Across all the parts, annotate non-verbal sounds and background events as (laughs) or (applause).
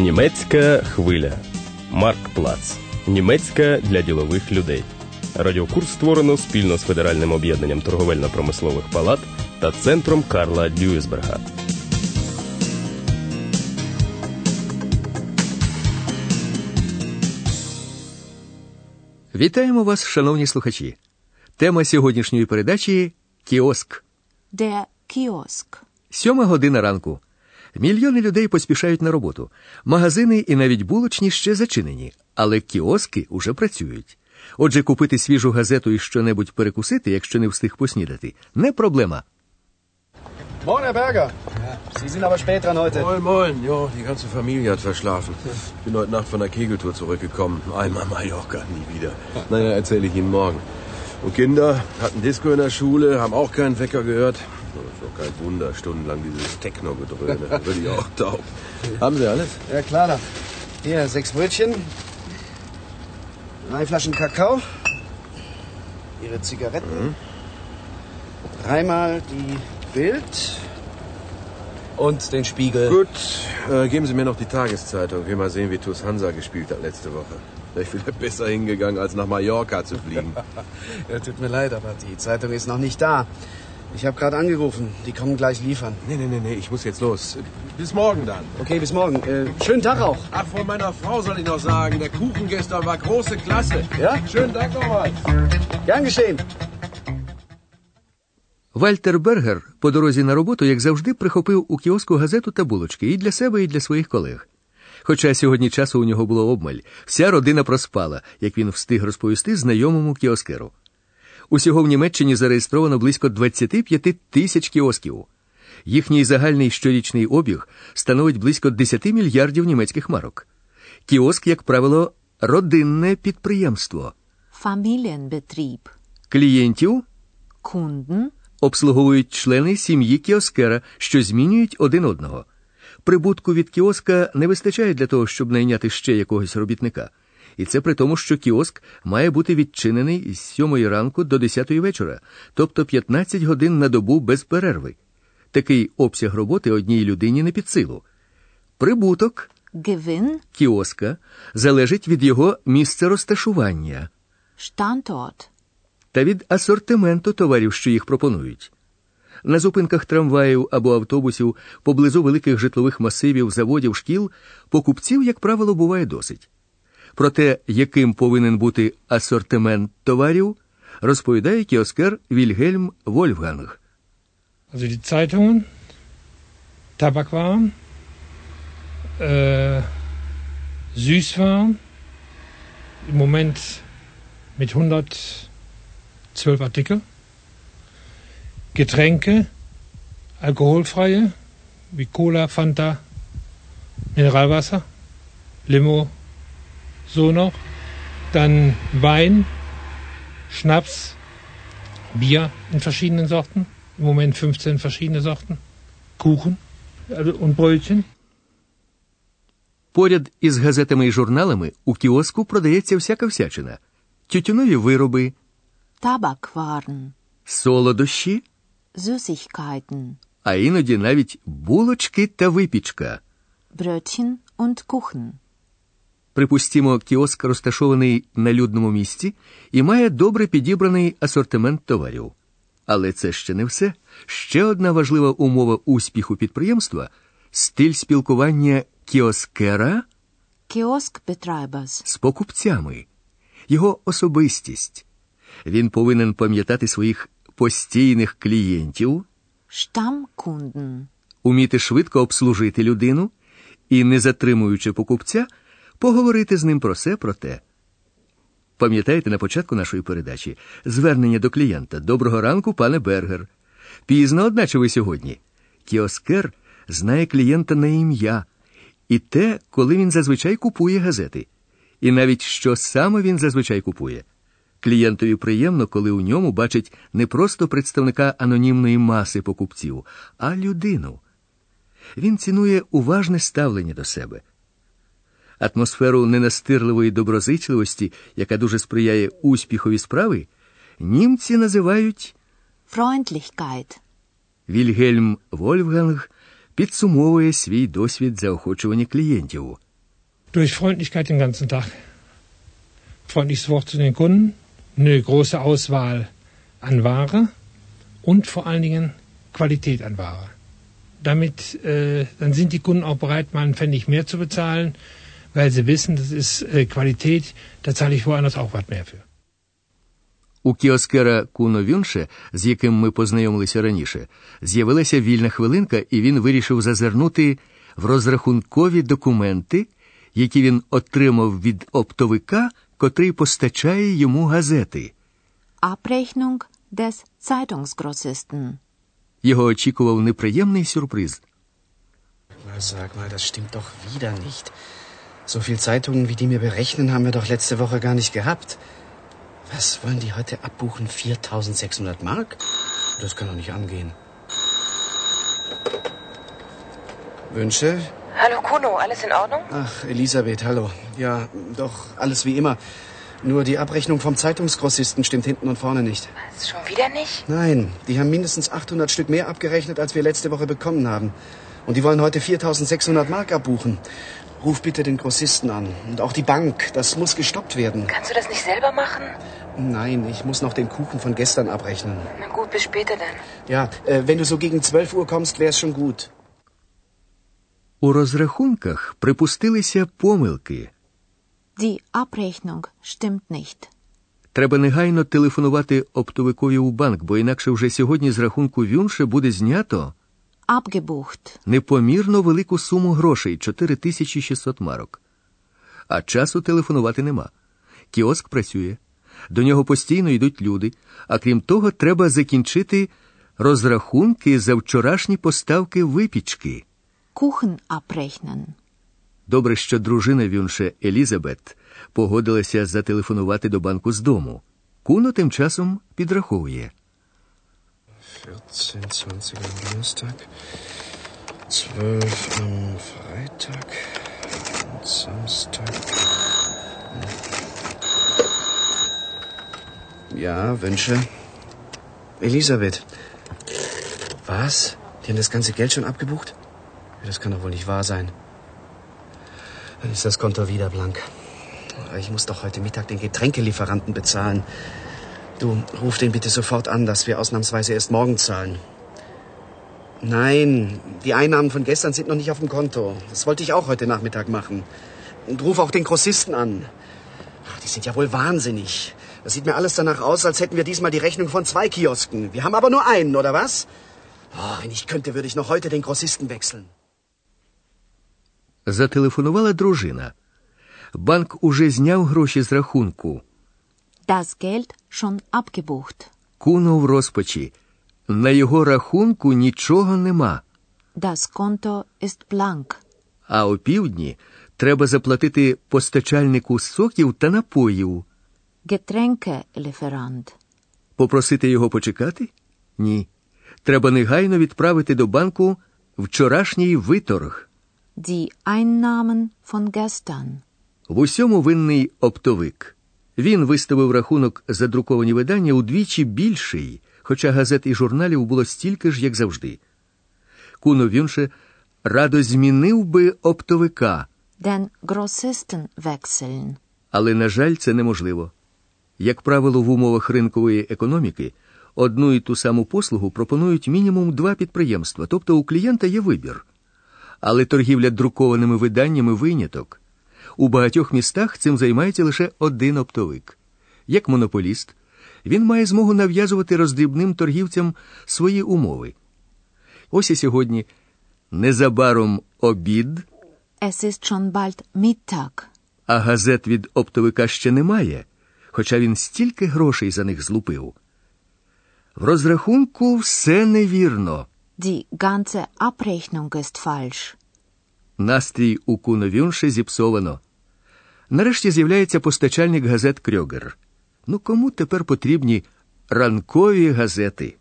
Німецька хвиля. Марк Плац. Німецька для ділових людей. Радіокурс створено спільно з Федеральним об'єднанням торговельно-промислових палат та центром Карла Дюйсберга. Вітаємо вас, шановні слухачі. Тема сьогоднішньої передачі кіоск. Der Kiosk. Сьома година ранку. Мільйони людей поспішають на роботу. Магазини і навіть булочні ще зачинені, але кіоски уже працюють. Отже, купити свіжу газету і щонебудь перекусити, якщо не встиг поснідати, не проблема. Moin, Herr Berger. Sie sind aber spät dran heute. Moin, moin. Jo, die ganze Familie hat verschlafen. Ich bin heute Nacht von der Kegeltour zurückgekommen. Einmal Mallorca, nie wieder. Naja, erzähle ich Ihnen morgen. Und Kinder hatten Disco in der Schule, haben auch keinen Wecker gehört. Das ist doch kein Wunder, stundenlang dieses Techno-Gedröhne. Würde ich auch (laughs) taub. Haben Sie alles? Ja, klar. da. Hier, sechs Brötchen. Drei Flaschen Kakao. Ihre Zigaretten. Dreimal die Bild. Und den Spiegel. Gut, äh, geben Sie mir noch die Tageszeitung. Wir mal sehen, wie TuS Hansa gespielt hat letzte Woche. Wäre ich wieder besser hingegangen, als nach Mallorca zu fliegen. (laughs) Ja, tut mir leid, aber die Zeitung ist noch nicht da. Ich habe gerade angerufen. Die kommen gleich liefern. nee, nee, nee, nee, ich muss jetzt los. Bis morgen dann. Okay, bis morgen. Äh, schönen Tag auch. Ach, von meiner Frau soll ich noch sagen, der Kuchen gestern war große Klasse. Ja? Schönen Dank nochmal. Gern geschehen. Вальтер Бергер по дорозі на роботу, як завжди, прихопив у кіоску газету та булочки і для себе, і для своїх колег. Хоча сьогодні часу у нього було обмаль, вся родина проспала, як він встиг розповісти знайомому кіоскеру. Усього в Німеччині зареєстровано близько 25 тисяч кіосків. Їхній загальний щорічний обіг становить близько 10 мільярдів німецьких марок. Кіоск, як правило, родинне підприємство. Familienbetrieb. Клієнтів Kunden. обслуговують члени сім'ї кіоскера, що змінюють один одного. Прибутку від кіоска не вистачає для того, щоб найняти ще якогось робітника. І це при тому, що кіоск має бути відчинений з 7 ранку до 10 вечора, тобто 15 годин на добу без перерви. Такий обсяг роботи одній людині не під силу. Прибуток Gewinn. кіоска залежить від його місця розташування Standort. та від асортименту товарів, що їх пропонують. На зупинках трамваїв або автобусів поблизу великих житлових масивів, заводів, шкіл покупців, як правило, буває досить. Про те, яким повинен бути асортимент товарів, розповідає кіоскер Вільгельм Вольфганг. Also die Zeitungen, Tabakwaren, äh, Süßwaren, im Moment mit 112 Artikel, Getränke, alkoholfreie, wie Cola, Fanta, Mineralwasser, Limo, so noch, dann Wein, Schnaps, Bier in verschiedenen Sorten. Im Moment 15 verschiedene Sorten. Kuchen und Brötchen. Поряд із газетами і журналами у кіоску продається всяка всячина: тютюнові вироби, Tabakwaren. солодощі, Süßigkeiten. а іноді навіть булочки та випічка. Brötchen und Kuchen. Припустімо, кіоск розташований на людному місці і має добре підібраний асортимент товарів. Але це ще не все. Ще одна важлива умова успіху підприємства стиль спілкування кіоскера Kioskbetreibers. з покупцями, його особистість. Він повинен пам'ятати своїх постійних клієнтів, Stammkunden. уміти швидко обслужити людину і, не затримуючи покупця, поговорити з ним про все про те. Пам'ятаєте на початку нашої передачі звернення до клієнта Доброго ранку, пане Бергер. Пізно, одначе ви сьогодні. Кіоскер знає клієнта на ім'я і те, коли він зазвичай купує газети, і навіть що саме він зазвичай купує. Клієнтові приємно, коли у ньому бачить не просто представника анонімної маси покупців, а людину. Він цінує уважне ставлення до себе. Атмосферу ненастирливої доброзичливості, яка дуже сприяє успіхові справи, німці називають Freundlichkeit. Вільгельм Вольфганг підсумовує свій досвід заохочування клієнтів. Durch Freundlichkeit den ganzen Tag. Freundliches Wort zu den Kunden, eine große Auswahl an Ware und vor allen Dingen Qualität an Ware. Damit äh, dann sind die Kunden auch bereit, mal einen Pfennig mehr zu bezahlen, weil sie wissen, das ist äh, Qualität, da zahle ich woanders auch was mehr für. У кіоскера Куно Вюнше, з яким ми познайомилися раніше, з'явилася вільна хвилинка, і він вирішив зазирнути в розрахункові документи, які він отримав від оптовика, котрий постачає йому газети. Abrechnung des Zeitungsgrossisten. Його очікував неприємний сюрприз. Na, sag mal, das stimmt doch wieder nicht. So viel Zeitungen, wie die mir berechnen, haben wir doch letzte Woche gar nicht gehabt. Was wollen die heute abbuchen? 4600 Mark? Das kann doch nicht angehen. Wünsche? Hallo Kuno, alles in Ordnung? Ach, Elisabeth, hallo. Ja, doch, alles wie immer. Nur die Abrechnung vom Zeitungsgrossisten stimmt hinten und vorne nicht. Was, schon wieder nicht? Nein, die haben mindestens 800 Stück mehr abgerechnet, als wir letzte Woche bekommen haben. Und die wollen heute 4600 Mark abbuchen. Ruf bitte den Grossisten an. Und auch die Bank. Das muss gestoppt werden. Kannst du das nicht selber machen? Nein, ich muss noch den Kuchen von gestern abrechnen. Na gut, bis später dann. Ja, äh, wenn du so gegen 12 Uhr kommst, wär's schon gut. У розрахунках припустилися помилки. Die Abrechnung stimmt nicht. Треба негайно телефонувати оптовикові у банк, бо інакше вже сьогодні з рахунку Вюнше буде знято Abgebucht. непомірно велику суму грошей 4600 марок. А часу телефонувати нема. Кіоск працює. До нього постійно йдуть люди, а крім того, треба закінчити розрахунки за вчорашні поставки випічки. Kuchen abrechnen. Добре, що дружина Вюнше Елізабет погодилася зателефонувати до банку з дому. Куно тим часом підраховує. 14, 20 am Donnerstag, 12 am Freitag und Samstag. Ja, Wünsche. Elisabeth. Was? Die haben das ganze Geld schon abgebucht? Das kann doch wohl nicht wahr sein. Dann ist das Konto wieder blank. Ich muss doch heute Mittag den Getränkelieferanten bezahlen. Du, ruf den bitte sofort an, dass wir ausnahmsweise erst morgen zahlen. Nein, die Einnahmen von gestern sind noch nicht auf dem Konto. Das wollte ich auch heute Nachmittag machen. Und ruf auch den Grossisten an. Ach, die sind ja wohl wahnsinnig. Das sieht mir alles danach aus, als hätten wir diesmal die Rechnung von zwei Kiosken. Wir haben aber nur einen, oder was? Oh, wenn ich könnte, würde ich noch heute den Grossisten wechseln. Зателефонувала дружина. Банк уже зняв гроші з рахунку. Das Geld schon abgebucht. Куно в розпачі. На його рахунку нічого нема. Das Konto ist blank. А опівдні треба заплатити постачальнику соків та напоїв. Getränkelieferant. Попросити його почекати? Ні. Треба негайно відправити до банку вчорашній виторг. Die Einnahmen von gestern. В усьому винний оптовик. Він виставив рахунок за друковані видання удвічі більший, хоча газет і журналів було стільки ж, як завжди. Куно Вюнше радо змінив би оптовика, Den Grossisten wechseln. але, на жаль, це неможливо. Як правило, в умовах ринкової економіки одну і ту саму послугу пропонують мінімум два підприємства, тобто у клієнта є вибір. Але торгівля друкованими виданнями виняток. У багатьох містах цим займається лише один оптовик. Як монополіст, він має змогу нав'язувати роздрібним торгівцям свої умови. Ось і сьогодні незабаром обід, Es ist schon bald Mittag. а газет від оптовика ще немає, хоча він стільки грошей за них злупив. В розрахунку все невірно. Die ganze Abrechnung ist falsch. Настрій у Куновюнше зіпсовано. Нарешті з'являється постачальник газет Крьогер. Ну кому тепер потрібні ранкові газети?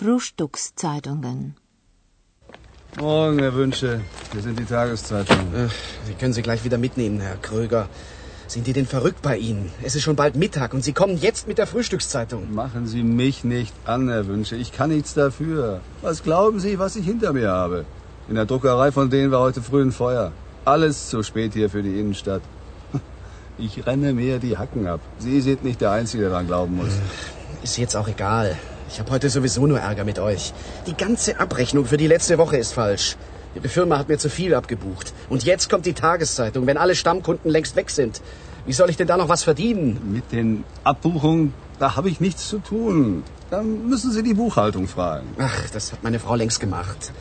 Frühstückszeitungen. Morgen, Herr Wünsche. Hier sind die Tageszeitungen. Ach, Sie können sie gleich wieder mitnehmen, Herr Kröger. Sind die denn verrückt bei Ihnen? Es ist schon bald Mittag und Sie kommen jetzt mit der Frühstückszeitung. Machen Sie mich nicht an, Herr Wünsche. Ich kann nichts dafür. Was glauben Sie, was ich hinter mir habe? In der Druckerei von denen war heute früh ein Feuer. Alles zu spät hier für die Innenstadt. (laughs) Ich renne mir die Hacken ab. Sie sind nicht der Einzige, der daran glauben muss. Ist jetzt auch egal. Ich habe heute sowieso nur Ärger mit euch. Die ganze Abrechnung für die letzte Woche ist falsch. Ihre Firma hat mir zu viel abgebucht. Und jetzt kommt die Tageszeitung, wenn alle Stammkunden längst weg sind. Wie soll ich denn da noch was verdienen? Mit den Abbuchungen, da habe ich nichts zu tun. Dann müssen Sie die Buchhaltung fragen. Ach, das hat meine Frau längst gemacht.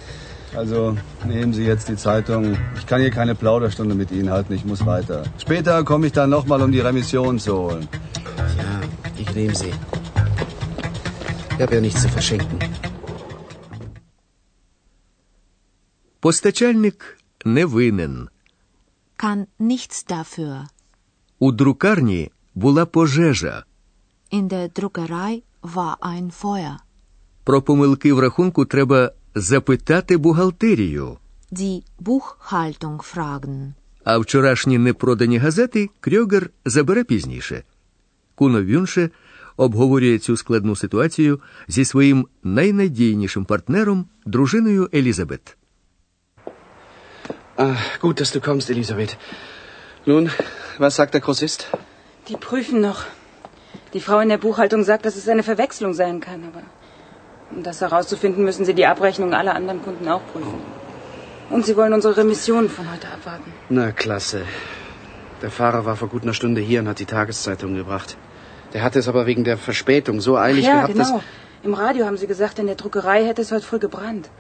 Also nehmen Sie jetzt die Zeitung. Ich kann hier keine Plauderstunde mit Ihnen halten. Ich muss weiter. Später komme ich dann nochmal, um die Remission zu holen. Ja, ich nehme sie. Ich habe ja nichts zu verschenken. Постачальник не винен. Kann nichts dafür. У друкарні була пожежа. In der Druckerei war ein Feuer. Про помилки в рахунку треба запитати бухгалтерію. Die Buchhaltung fragen. А вчорашні непродані газети Крьогер забере пізніше. Куно Вюнше обговорює цю складну ситуацію зі своїм найнадійнішим партнером, дружиною Елізабет. Ah, gut, dass du kommst, Elisabeth. Nun, was sagt der Grossist? Die prüfen noch. Die Frau in der Buchhaltung sagt, dass es eine Verwechslung sein kann, aber Um das herauszufinden, müssen Sie die Abrechnung aller anderen Kunden auch prüfen. Und Sie wollen unsere Remission von heute abwarten. Na, klasse. Der Fahrer war vor gut einer Stunde hier und hat die Tageszeitung gebracht. Der hatte es aber wegen der Verspätung so eilig Ach ja, gehabt, genau. dass... Im Radio haben Sie gesagt, in der Druckerei hätte es heute früh gebrannt.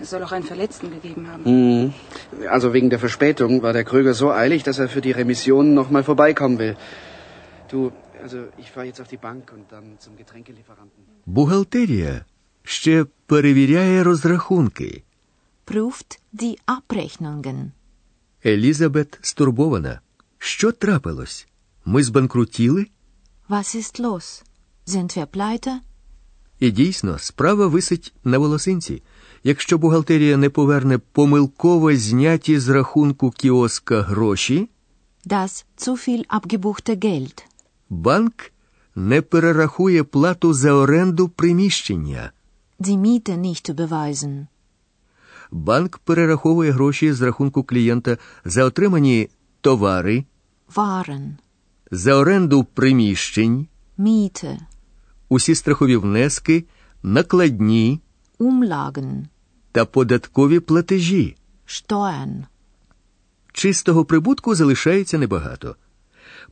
Es soll auch einen Verletzten gegeben haben. Mhm. Also wegen der Verspätung war der Kröger so eilig, dass er für die Remission nochmal vorbeikommen will. Du, also ich fahre jetzt auf die Bank und dann zum Getränkelieferanten. Buhalterie ще перевіряє розрахунки. Prüft die Abrechnungen. Елізабет стурбована. Що трапилось? Ми збанкрутіли? Was ist los? Sind wir pleite? І дійсно, справа висить на волосинці. Якщо бухгалтерія не поверне помилково зняті з рахунку кіоска гроші, Das zu viel abgebuchte Geld. банк не перерахує плату за оренду приміщення. Die Miete nicht beweisen. Банк перераховує гроші з рахунку клієнта за отримані товари, Waren. за оренду приміщень, Miete. усі страхові внески, накладні Umlagen. та податкові платежі. Steuern. Чистого прибутку залишається небагато.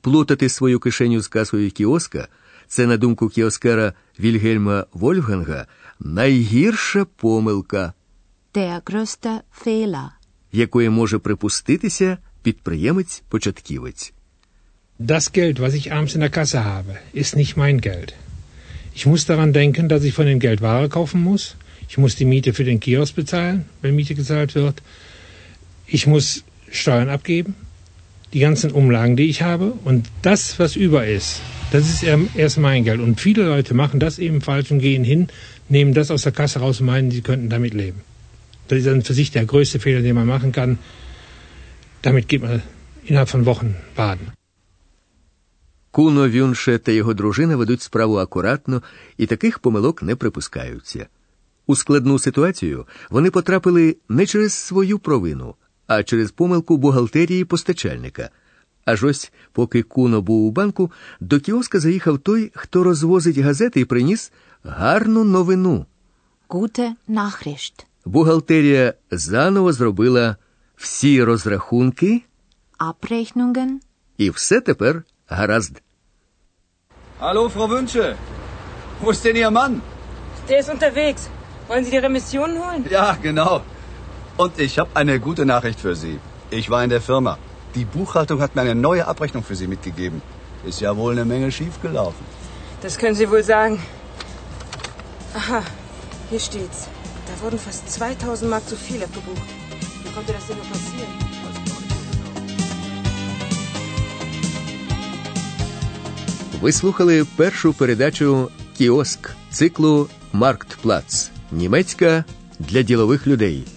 Плутати свою кишеню з касою кіоска це, на думку кіоскера Вільгельма Вольфганга, найгірша помилка, Der größte Fehler. якої може припуститися підприємець-початківець. Das Geld, was ich abends in der Kasse habe, ist nicht mein Geld. Ich muss daran denken, dass ich von dem Geld Ware kaufen muss. Ich muss die Miete für den Kiosk bezahlen, wenn Miete gezahlt wird. Ich muss Steuern abgeben, die ganzen Umlagen, die ich habe. Und das, was über ist, das ist eher- erst mein Geld. Und viele Leute machen das eben falsch und gehen hin, nehmen das aus der Kasse raus und meinen, sie könnten damit leben. Das ist dann für sich der größte Fehler, den man machen kann. Damit geht man innerhalb von Wochen baden. Куно Вюнше та його дружина ведуть справу акуратно і таких помилок не припускаються. У складну ситуацію вони потрапили не через свою провину, А через помилку бухгалтерії постачальника. Аж ось, поки Куно був у банку, до кіоска заїхав той, хто розвозить газети і приніс гарну новину. Gute Nachricht. Бухгалтерія заново зробила всі розрахунки, Abrechnungen. і все тепер гаразд. Hallo, Frau Wünsche. Wo ist denn Ihr Mann? Der ist unterwegs. Wollen Sie die Remission holen? Ja, genau. Und ich habe eine gute Nachricht für Sie. Ich war in der Firma. Die Buchhaltung hat mir eine neue Abrechnung für Sie mitgegeben. Ist ja wohl eine Menge schiefgelaufen. Das können Sie wohl sagen. Aha, hier steht's. Da wurden fast 2000 Mark zu viel abgebucht. Wie konnte das denn nur passieren? Ви слухали першу передачу Кіоск циклу Марктплац. Німецька для ділових людей.